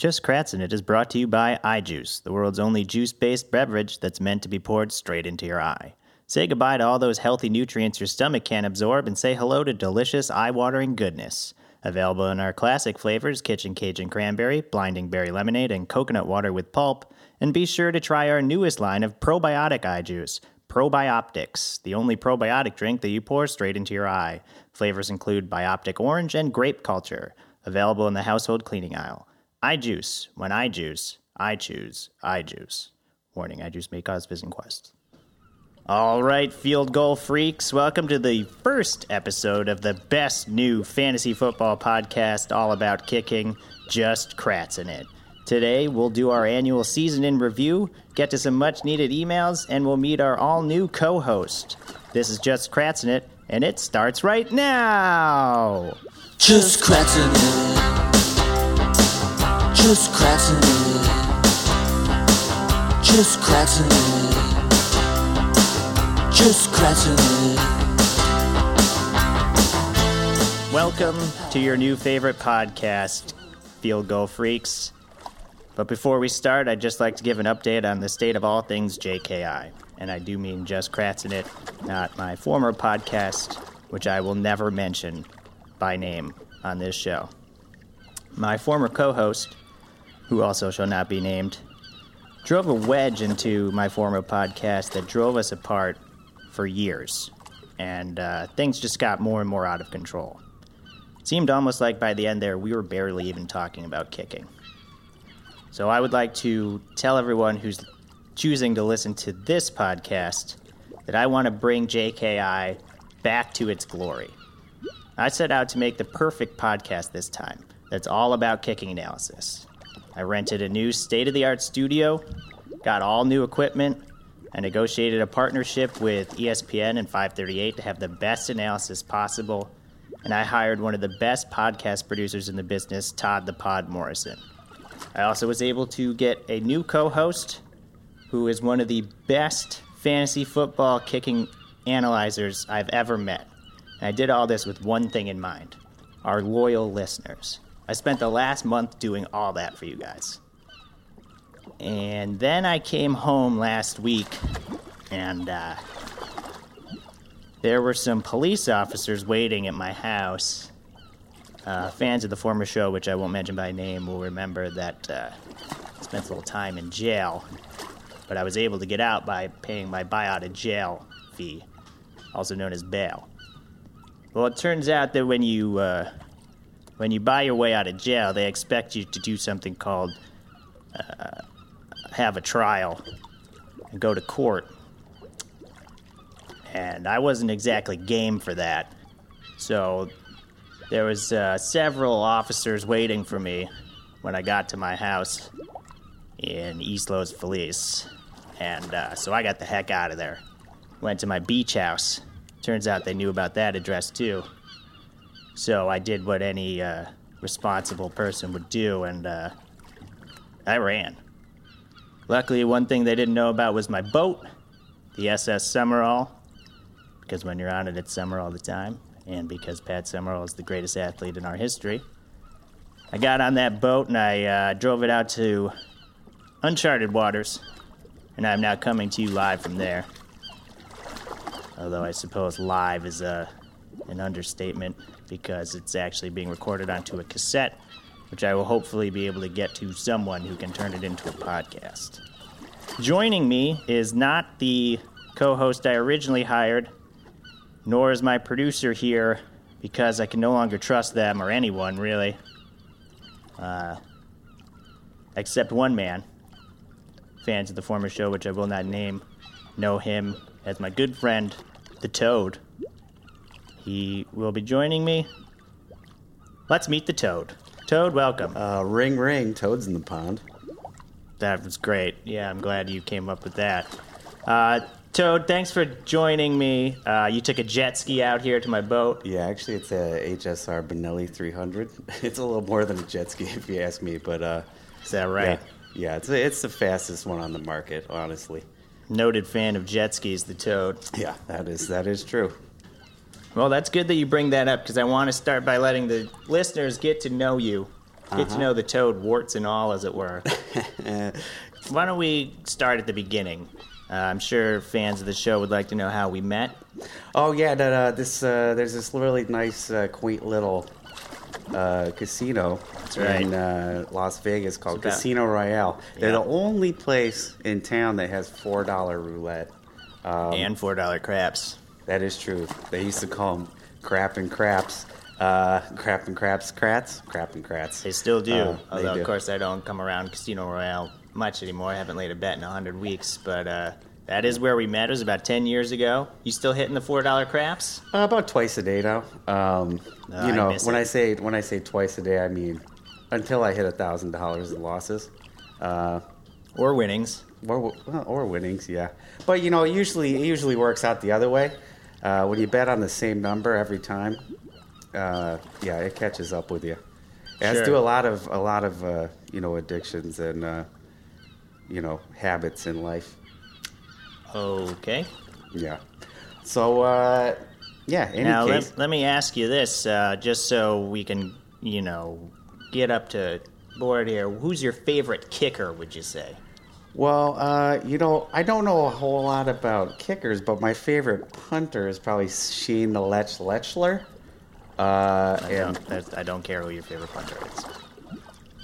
Just Kratzin' It is brought to you by iJuice, the world's only juice based beverage that's meant to be poured straight into your eye. Say goodbye to all those healthy nutrients your stomach can't absorb and say hello to delicious, eye watering goodness. Available in our classic flavors Kitchen Cajun Cranberry, Blinding Berry Lemonade, and Coconut Water with Pulp. And be sure to try our newest line of probiotic eye juice, Probioptics, the only probiotic drink that you pour straight into your eye. Flavors include Bioptic Orange and Grape Culture, available in the household cleaning aisle. I juice. When I juice, I choose. I juice. Warning: I juice may cause vision quests. All right, field goal freaks, welcome to the first episode of the best new fantasy football podcast all about kicking, just Kratzin' it. Today, we'll do our annual season in review, get to some much needed emails, and we'll meet our all new co host. This is Just Kratzin' it, and it starts right now. Just Kratzin' it. Just Kratzin' it. Just Kratzin' it. Just Kratzin' it. Welcome to your new favorite podcast, Field Goal Freaks. But before we start, I'd just like to give an update on the state of all things JKI. And I do mean just Kratzin' it, not my former podcast, which I will never mention by name on this show. My former co host, who also shall not be named, drove a wedge into my former podcast that drove us apart for years. And uh, things just got more and more out of control. It seemed almost like by the end there, we were barely even talking about kicking. So I would like to tell everyone who's choosing to listen to this podcast that I want to bring JKI back to its glory. I set out to make the perfect podcast this time that's all about kicking analysis. I rented a new state of the art studio, got all new equipment, I negotiated a partnership with ESPN and 538 to have the best analysis possible, and I hired one of the best podcast producers in the business, Todd the Pod Morrison. I also was able to get a new co host who is one of the best fantasy football kicking analyzers I've ever met. And I did all this with one thing in mind our loyal listeners. I spent the last month doing all that for you guys. And then I came home last week and uh, there were some police officers waiting at my house. Uh, fans of the former show, which I won't mention by name, will remember that uh, I spent a little time in jail, but I was able to get out by paying my buyout of jail fee, also known as bail. Well, it turns out that when you uh, when you buy your way out of jail, they expect you to do something called uh, have a trial and go to court. And I wasn't exactly game for that, so there was uh, several officers waiting for me when I got to my house in East Los Feliz. And uh, so I got the heck out of there. Went to my beach house. Turns out they knew about that address too. So I did what any uh, responsible person would do, and uh, I ran. Luckily, one thing they didn't know about was my boat, the SS Summerall, because when you're on it, it's summer all the time and because Pat Summerall is the greatest athlete in our history. I got on that boat and I uh, drove it out to uncharted waters, and I'm now coming to you live from there. Although I suppose live is a, an understatement because it's actually being recorded onto a cassette, which I will hopefully be able to get to someone who can turn it into a podcast. Joining me is not the co host I originally hired, nor is my producer here because I can no longer trust them or anyone, really. Uh, except one man. Fans of the former show, which I will not name, know him as my good friend, the Toad. He will be joining me. Let's meet the Toad. Toad, welcome. Uh, ring, ring. Toad's in the pond. That was great. Yeah, I'm glad you came up with that. Uh, Toad, thanks for joining me. Uh, you took a jet ski out here to my boat. Yeah, actually, it's a HSR Benelli 300. It's a little more than a jet ski, if you ask me. But uh, Is that right? yeah, yeah, it's it's the fastest one on the market, honestly. Noted fan of jet skis, the Toad. Yeah, that is that is true. Well, that's good that you bring that up because I want to start by letting the listeners get to know you Get to know the toad, warts and all, as it were. Why don't we start at the beginning? Uh, I'm sure fans of the show would like to know how we met. Oh yeah, that, uh, this uh, there's this really nice, uh, quaint little uh, casino right. in uh, Las Vegas called about- Casino Royale. They're the only place in town that has four dollar roulette. Um, and four dollar craps. That is true. They used to call them crap and craps. Uh, crap and craps, crats, crap and crats. They still do. Uh, they Although, do. of course, I don't come around Casino Royale much anymore. I haven't laid a bet in a hundred weeks, but uh, that is where we met. It was about ten years ago. You still hitting the four dollar craps? Uh, about twice a day now. Um, No, you know, miss when it. I say when I say twice a day, I mean until I hit a thousand dollars in losses. Uh, Or winnings? or, or winnings, yeah. But you know, usually it usually works out the other way. Uh, when you bet on the same number every time, uh, yeah, it catches up with you. As Sure. do a lot of a lot of uh, you know addictions and uh, you know habits in life. Okay. Yeah. So uh, yeah. Any now case, let, let me ask you this, uh, just so we can, you know, get up to board here. Who's your favorite kicker? Would you say? Well, uh, you know, I don't know a whole lot about kickers, but my favorite punter is probably Shane the Lech Lechler. Uh, I don't, I don't care who your favorite punter is.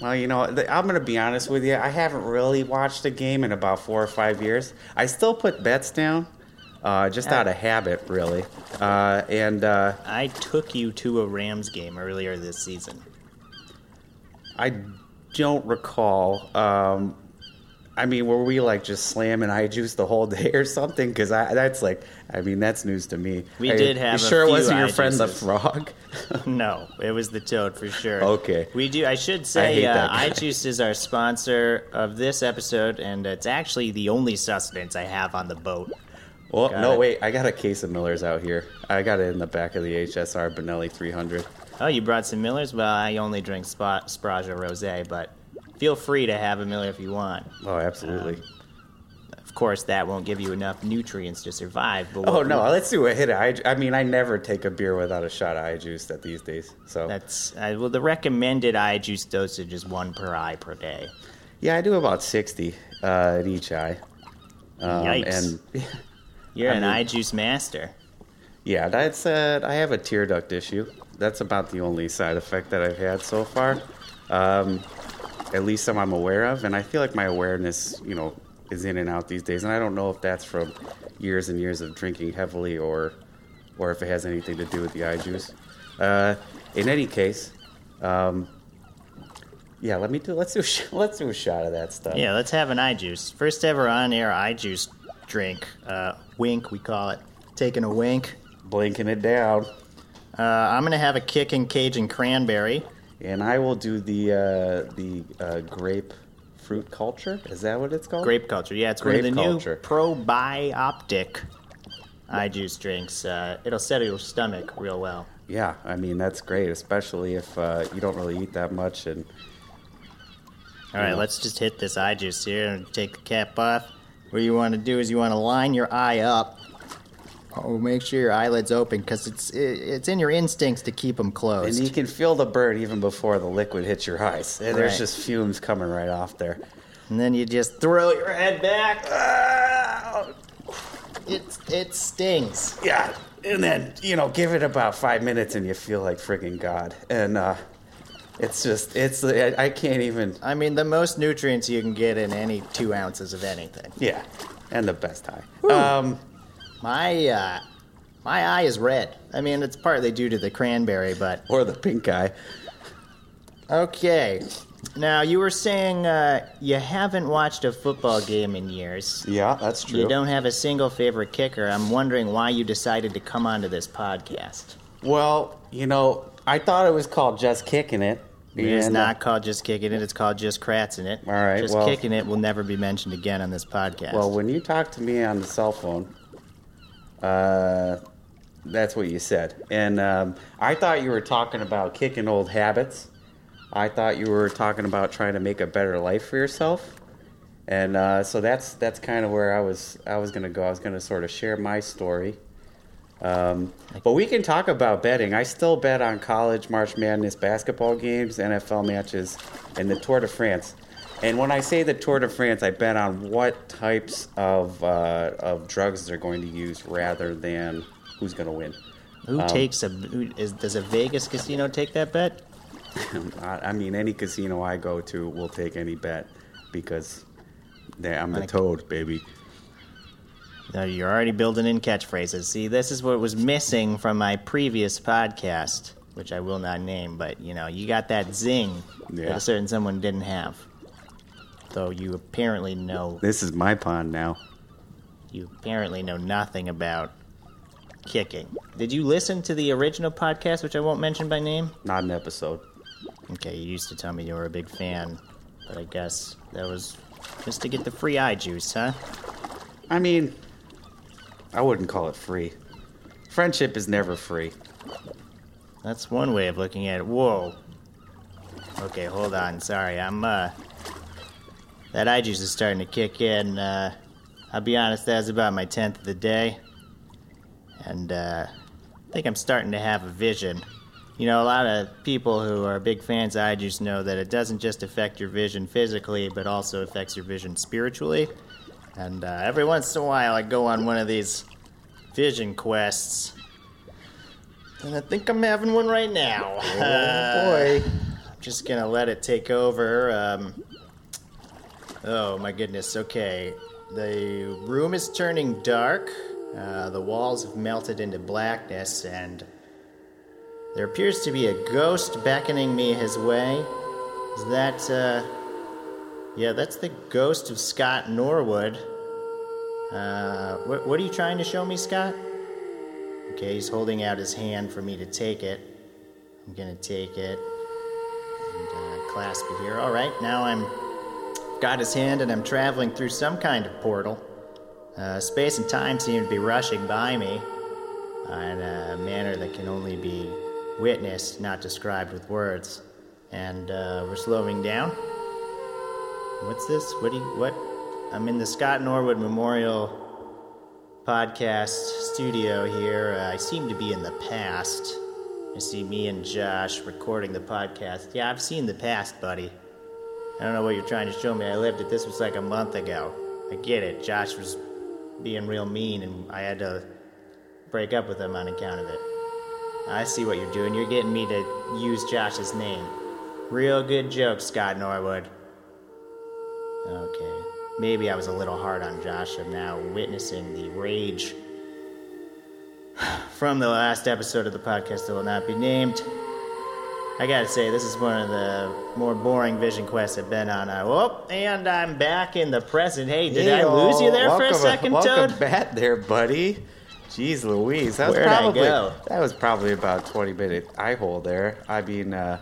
well, you know, I'm going to be honest with you. I haven't really watched a game in about four or five years. I still put bets down, uh, just out of habit, really. Uh, and uh, I took you to a Rams game earlier this season. I don't recall. Um, I mean, were we like just slamming eye juice the whole day or something? Because that's like, I mean, that's news to me. We I- did have You a sure it wasn't your eye friend the frog? No, it was the toad for sure. Okay. We do. I should say, uh, that guy. iJuice is our sponsor of this episode, and it's actually the only sustenance I have on the boat. well, Got no, it. wait. I got a case of Miller's out here. I got it in the back of the HSR Benelli 300. Oh, you brought some Millers? Well, I only drink Spa- Spraja Rosé, but feel free to have a Miller if you want. Oh, absolutely. Of course, that won't give you enough nutrients to survive. But oh no, let's do a hit. of eye I mean, I never take a beer without a shot of eye juice at these days. So That's uh, well. The recommended eye juice dosage is one per eye per day. yeah, I do about 60 uh, in each eye. Um, Yikes. And You're I an mean- juice master. Yeah, that's uh, I have a tear duct issue. That's about the only side effect that I've had so far, um, at least some I'm aware of. And I feel like my awareness, you know, is in and out these days. And I don't know if that's from years and years of drinking heavily or, or if it has anything to do with the eye juice. Uh, in any case, um, yeah, let me do. Let's do. Let's do a shot of that stuff. Yeah, let's have an eye juice. First ever on air eye juice drink. Uh, wink, we call it. Taking a wink. blinking it down. Uh, I'm gonna have a kicking Cajun cranberry. And I will do the uh, the uh, grape fruit culture. Is that what it's called? Grape culture. Yeah, it's Grape one of the culture. new probiotic eye juice drinks. Uh, it'll settle your stomach real well. Yeah, I mean that's great, especially if uh, you don't really eat that much. And All right, Yeah. let's just hit this eye juice here and take the cap off. What you want to do is you want to line your eye up. Oh, make sure your eyelids open because it's it, it's in your instincts to keep them closed. and you can feel the burn even before the liquid hits your eyes. And There's Right. just fumes coming right off there. And then you just throw your head back. Ah! It it stings. Yeah, and then you know, give it about five minutes, and you feel like friggin' god. And uh, it's just, it's I, I can't even. I mean, the most nutrients you can get in any two ounces of anything. Yeah, and the best high. Um, My uh, my eye is red. I mean, it's partly due to the cranberry, but or the pink eye. okay. Now you were saying uh, you haven't watched a football game in years. Yeah, that's true. You don't have a single favorite kicker. I'm wondering why you decided to come onto this podcast. Well, you know, I thought it was called Just Kicking It. It's and, uh, not called just kicking it. It's called just kratzing it. All right, just well- kicking it will never be mentioned again on this podcast. Well, when you talk to me on the cell phone, uh, that's what you said. And um, I thought you were talking about kicking old habits. I thought you were talking about trying to make a better life for yourself. And uh, so that's that's kind of where I was I was to go. I was to sort of share my story Um, but we can talk about betting. I still bet on college March Madness basketball games, NFL matches, and the Tour de France. And when I say the Tour de France, I bet on what types of uh, of drugs they're going to use rather than who's going to win. Who takes a? Who, is, does a Vegas casino take that bet? I mean, any casino I go to will take any bet because they- I'm the toad, baby. No, you're already building in catchphrases. See, this is what was missing from my previous podcast, which I will not name, but you know, you got that zing that a certain someone didn't have. Though you apparently know This is my pond now. you apparently know nothing about kicking. Did you listen to the original podcast, which I won't mention by name? Not an episode. Okay, you used to tell me you were a big fan, but I guess that was just to get the free eye juice, huh? I mean, I wouldn't call it free. Friendship is never free. That's one way of looking at it. Whoa. Okay, hold on. Sorry, I'm uh that eye juice is starting to kick in. Uh I'll be honest, that was about my tenth of the day. And uh I think I'm starting to have a vision. You know, a lot of people who are big fans of eye juice know that it doesn't just affect your vision physically, but also affects your vision spiritually. And uh, every once in a while, I go on one of these vision quests. And I think I'm having one right now. Oh boy. I'm just gonna let it take over. Um, oh my goodness. Okay, the room is turning dark. Uh, the walls have melted into blackness, and there appears to be a ghost beckoning me his way. Is that? Uh, yeah, that's the ghost of Scott Norwood. Uh, what, what are you trying to show me, Scott? Okay, he's holding out his hand for me to take it. I'm gonna take it and uh, clasp it here. All right, now I'm got his hand and I'm traveling through some kind of portal. Uh, space and time seem to be rushing by me uh, in a manner that can only be witnessed, not described with words. And uh, we're slowing down. What's this? What do you, what? I'm in the Scott Norwood Memorial podcast studio here. Uh, I seem to be in the past. I see me and Josh recording the podcast. Yeah, I've seen the past, buddy. I don't know what you're trying to show me. I lived it. This was like a month ago. I get it. Josh was being real mean, and I had to break up with him on account of it. I see what you're doing. You're getting me to use Josh's name. Real good joke, Scott Norwood. Okay. Maybe I was a little hard on Josh. I'm now witnessing the rage from the last episode of the podcast that will not be named. I gotta say, this is one of the more boring vision quests I've been on. Uh, oh, and I'm back in the present. Hey, did I lose you there for a Welcome- second, welcome Toad? back there, buddy. Jeez Louise. That was Where'd I probably go? that was probably about twenty minute eye hole there. I mean, uh,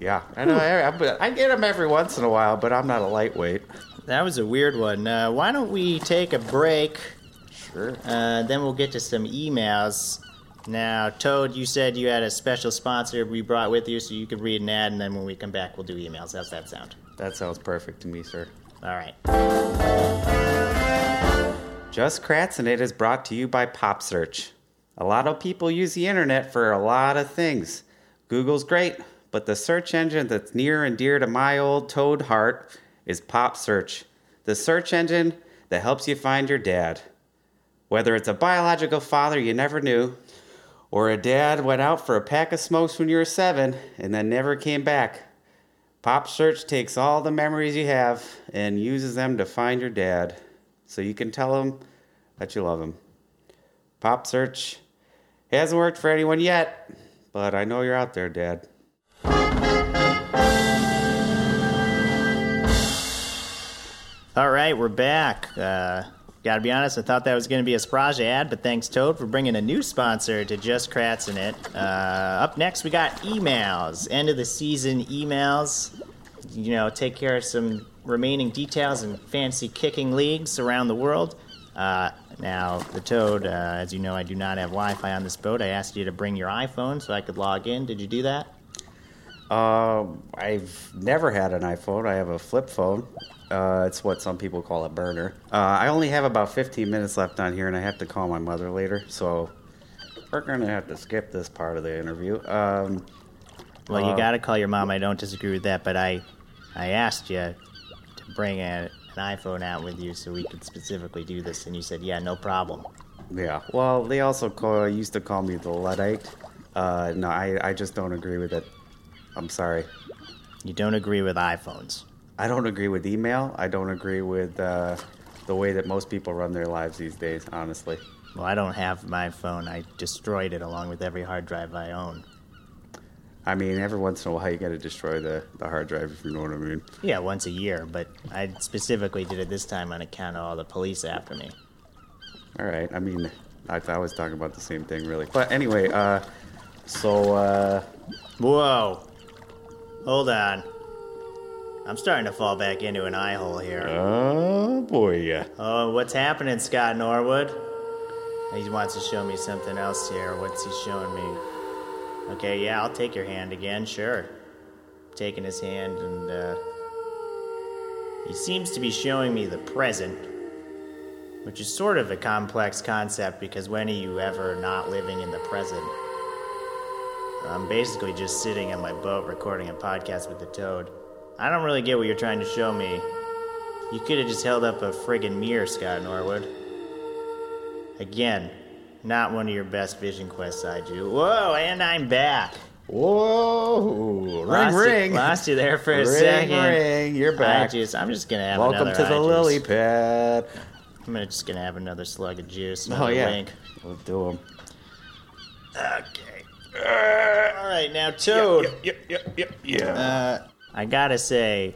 yeah, I know. I, I, I get them every once in a while, but I'm not a lightweight. That was a weird one. Uh, why don't we take a break? Sure. Uh, then we'll get to some emails. Now, Toad, you said you had a special sponsor we brought with you, so you could read an ad, and then when we come back, we'll do emails. How's that sound? That sounds perfect to me, sir. All right. Just Kratzin' it is brought to you by Pop Search. A lot of people use the internet for a lot of things. Google's great, but the search engine that's near and dear to my old toad heart is Pop Search, the search engine that helps you find your dad. Whether it's a biological father you never knew, or a dad went out for a pack of smokes when you were seven and then never came back, Pop Search takes all the memories you have and uses them to find your dad so you can tell him that you love him. Pop Search hasn't worked for anyone yet, but I know you're out there, Dad. All right, we're back. Uh, gotta be honest, I thought that was gonna be a Sprage ad, but thanks, Toad, for bringing a new sponsor to Just Kratzin' it. Uh, up next, we got emails. End of the season emails. You know, take care of some remaining details in fancy kicking leagues around the world. Uh, now, the Toad, uh, as you know, I do not have Wi Fi on this boat. I asked you to bring your iPhone so I could log in. Did you do that? Um, I've never had an iPhone. I have a flip phone. Uh, it's what some people call a burner. Uh, I only have about 15 minutes left on here, and I have to call my mother later. So we're gonna have to skip this part of the interview. Um, Well, you Uh, gotta call your mom. I don't disagree with that, but I, I asked you to bring a, an iPhone out with you so we could specifically do this, and you said, yeah, no problem. yeah. Well, they also call, used to call me the Luddite. Uh, no, I, I just don't agree with it. I'm sorry. You don't agree with iPhones. I don't agree with email. I don't agree with uh, the way that most people run their lives these days. Honestly. Well, I don't have my phone. I destroyed it along with every hard drive I own. I mean, every once in a while you got to destroy the, the hard drive, if you know what I mean. Yeah, once a year, but I specifically did it this time on account of all the police after me. All right. I mean, I, I was talking about the same thing, really. But anyway, uh, so uh, Whoa! Hold on. I'm starting to fall back into an eye hole here. oh boy, yeah. Oh, what's happening, Scott Norwood? He wants to show me something else here. What's he showing me? Okay, yeah, I'll take your hand again, sure. Taking his hand, and uh, he seems to be showing me the present, which is sort of a complex concept because when are you ever not living in the present? I'm basically just sitting in my boat recording a podcast with the toad. I don't really get what you're trying to show me. You could have just held up a friggin' mirror, Scott Norwood. Again, not one of your best Vision quests, I do. Whoa, and I'm back. Whoa! Ring, lost ring. You, lost you there for a ring, second. ring. You're I back. just, I'm just gonna have Welcome another to the juice. lily pad. I'm gonna just gonna have another slug of juice. Oh yeah, wink. we'll do them. Okay. All right, now Toad. Yep, yep, yep, yeah. Uh, I gotta say,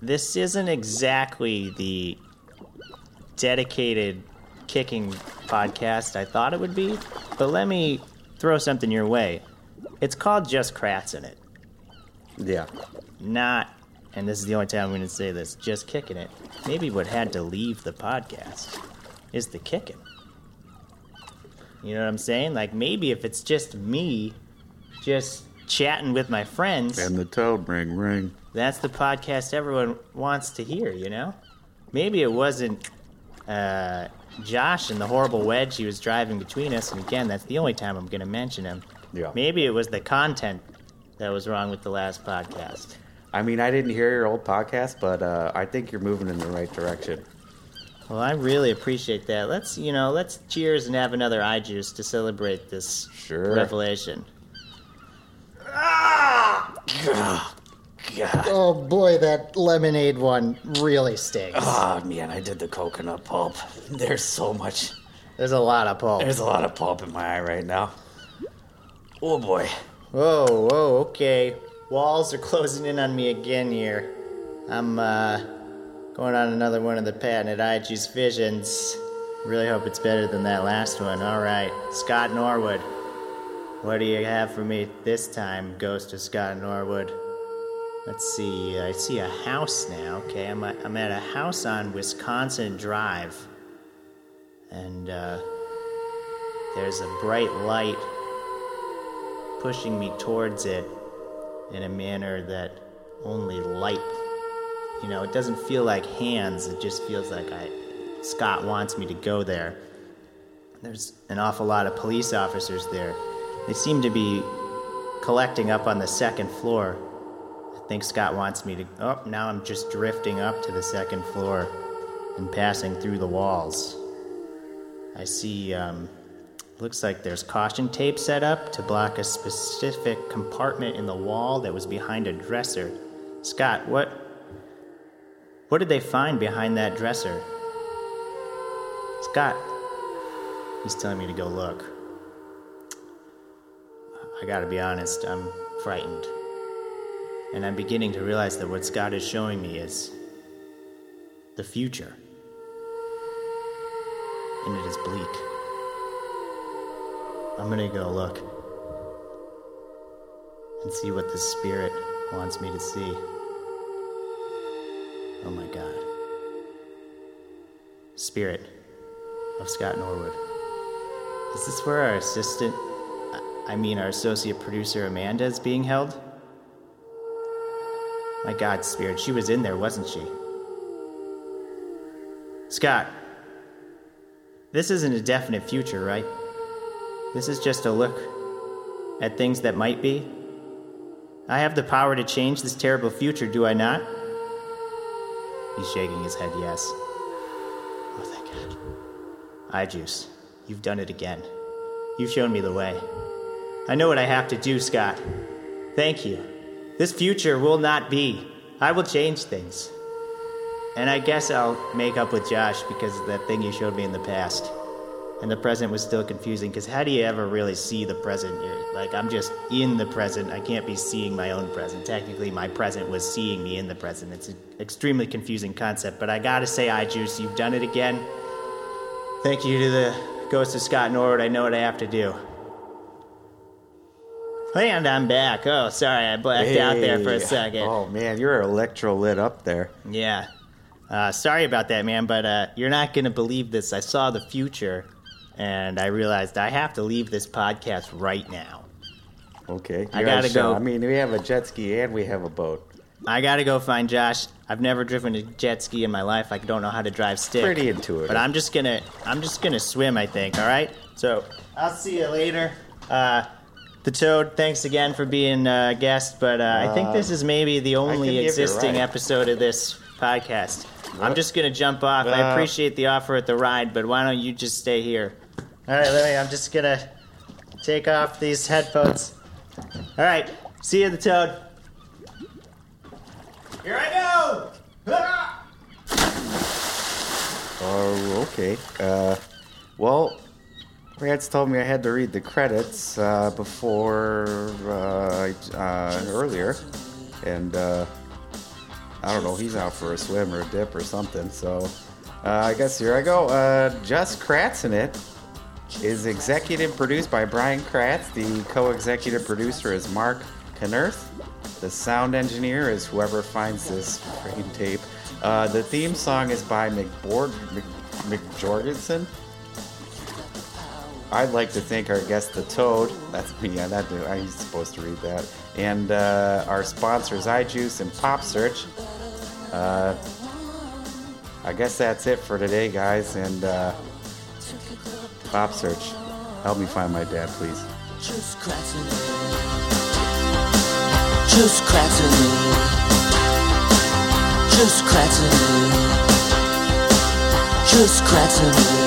this isn't exactly the dedicated kicking podcast I thought it would be, but let me throw something your way. It's called Just Kratzin' it, yeah. not, and this is the only time I'm going to say this, just kicking it. Maybe what had to leave the podcast is the kicking. You know what I'm saying? Like maybe if it's just me, just chatting with my friends. And the toad ring, ring. That's the podcast everyone wants to hear, you know? Maybe it wasn't uh, Josh and the horrible wedge he was driving between us, and again, that's the only time I'm going to mention him. Yeah. Maybe it was the content that was wrong with the last podcast. I mean, I didn't hear your old podcast, but uh, I think you're moving in the right direction. Well, I really appreciate that. Let's, you know, let's cheers and have another eye juice to celebrate this Sure. revelation. Oh boy, that lemonade one really stinks. Oh man, I did the coconut pulp. There's so much. There's a lot of pulp. There's a lot of pulp in my eye right now. Oh boy. Whoa, whoa, okay. Walls are closing in on me again here. I'm, uh, going on another one of the patented iJuice's visions. Really hope it's better than that last one. Alright, Scott Norwood. What do you have for me this time, Ghost of Scott Norwood? Let's see, I see a house now. Okay, I'm I'm at a house on Wisconsin Drive. And, uh, there's a bright light pushing me towards it in a manner that only light you know it doesn't feel like hands it just feels like i scott wants me to go there. There's an awful lot of police officers there. They seem to be collecting up on the second floor. I think scott wants me to oh now i'm just drifting up to the second floor and passing through the walls. I see um, Looks like there's caution tape set up to block a specific compartment in the wall that was behind a dresser. Scott, what what did they find behind that dresser? Scott. He's telling me to go look. I got to be honest, I'm frightened. And I'm beginning to realize that what Scott is showing me is the future. And it is bleak. I'm gonna go look and see what the spirit wants me to see. Oh my god. Spirit of Scott Norwood. Is this where our assistant, I- mean our associate producer Amanda is being held? My god, Spirit, she was in there, wasn't she? Scott, this isn't a definite future, right? This is just a look at things that might be. I have the power to change this terrible future, do I not? He's shaking his head, yes. Oh, thank God. iJuice, you've done it again. You've shown me the way. I know what I have to do, Scott. Thank you. This future will not be. I will change things. And I guess I'll make up with Josh because of that thing you showed me in the past. And the present was still confusing because how do you ever really see the present? You're, like, I'm just in the present. I can't be seeing my own present. Technically, my present was seeing me in the present. It's an extremely confusing concept, but I gotta say, iJuice, you've done it again. Thank you to the ghost of Scott Norwood. I know what I have to do. And I'm back. Oh, sorry, I blacked out there for a Hey. second. Oh man, you're electro lit up there. Yeah. Uh, sorry about that, man, but uh, you're not going to believe this. I saw the future, and I realized I have to leave this podcast right now. Okay. I you gotta gotta go. I mean, we have a jet ski and we have a boat. I got to go find Josh. I've never driven a jet ski in my life. I don't know how to drive stick. Pretty intuitive. But I'm just gonna, I'm just gonna swim. I think. All right. So I'll see you later. Uh, the Toad. Thanks again for being a guest. But uh, I think this is maybe the only give you a existing ride. episode of this podcast. I'm just gonna jump off. I Uh, appreciate the offer at the ride, but why don't you just stay here? All right, let me. I'm just gonna take off these headphones. All right. See you, the Toad. Here I go. Oh, okay. Uh, well, Rance told me I had to read the credits uh, before uh, uh, earlier, and uh, I don't know. He's out for a swim or a dip or something. So uh, I guess here I go. Uh, Just Kratzing it is executive produced by Brian Kratz. The co-executive producer is Mark Knerth. The sound engineer is whoever finds this frame tape. Uh, the theme song is by McBord, Mc, McJorgensen. I'd like to thank our guest, the Toad. That's me. Yeah, that dude. I'm supposed to read that. And uh, our sponsors, iJuice and Pop Search. Uh, I guess that's it for today, guys. And uh, Pop Search, help me find my dad, please. Just cracking. Just cracking. Just cracking. Just cracking.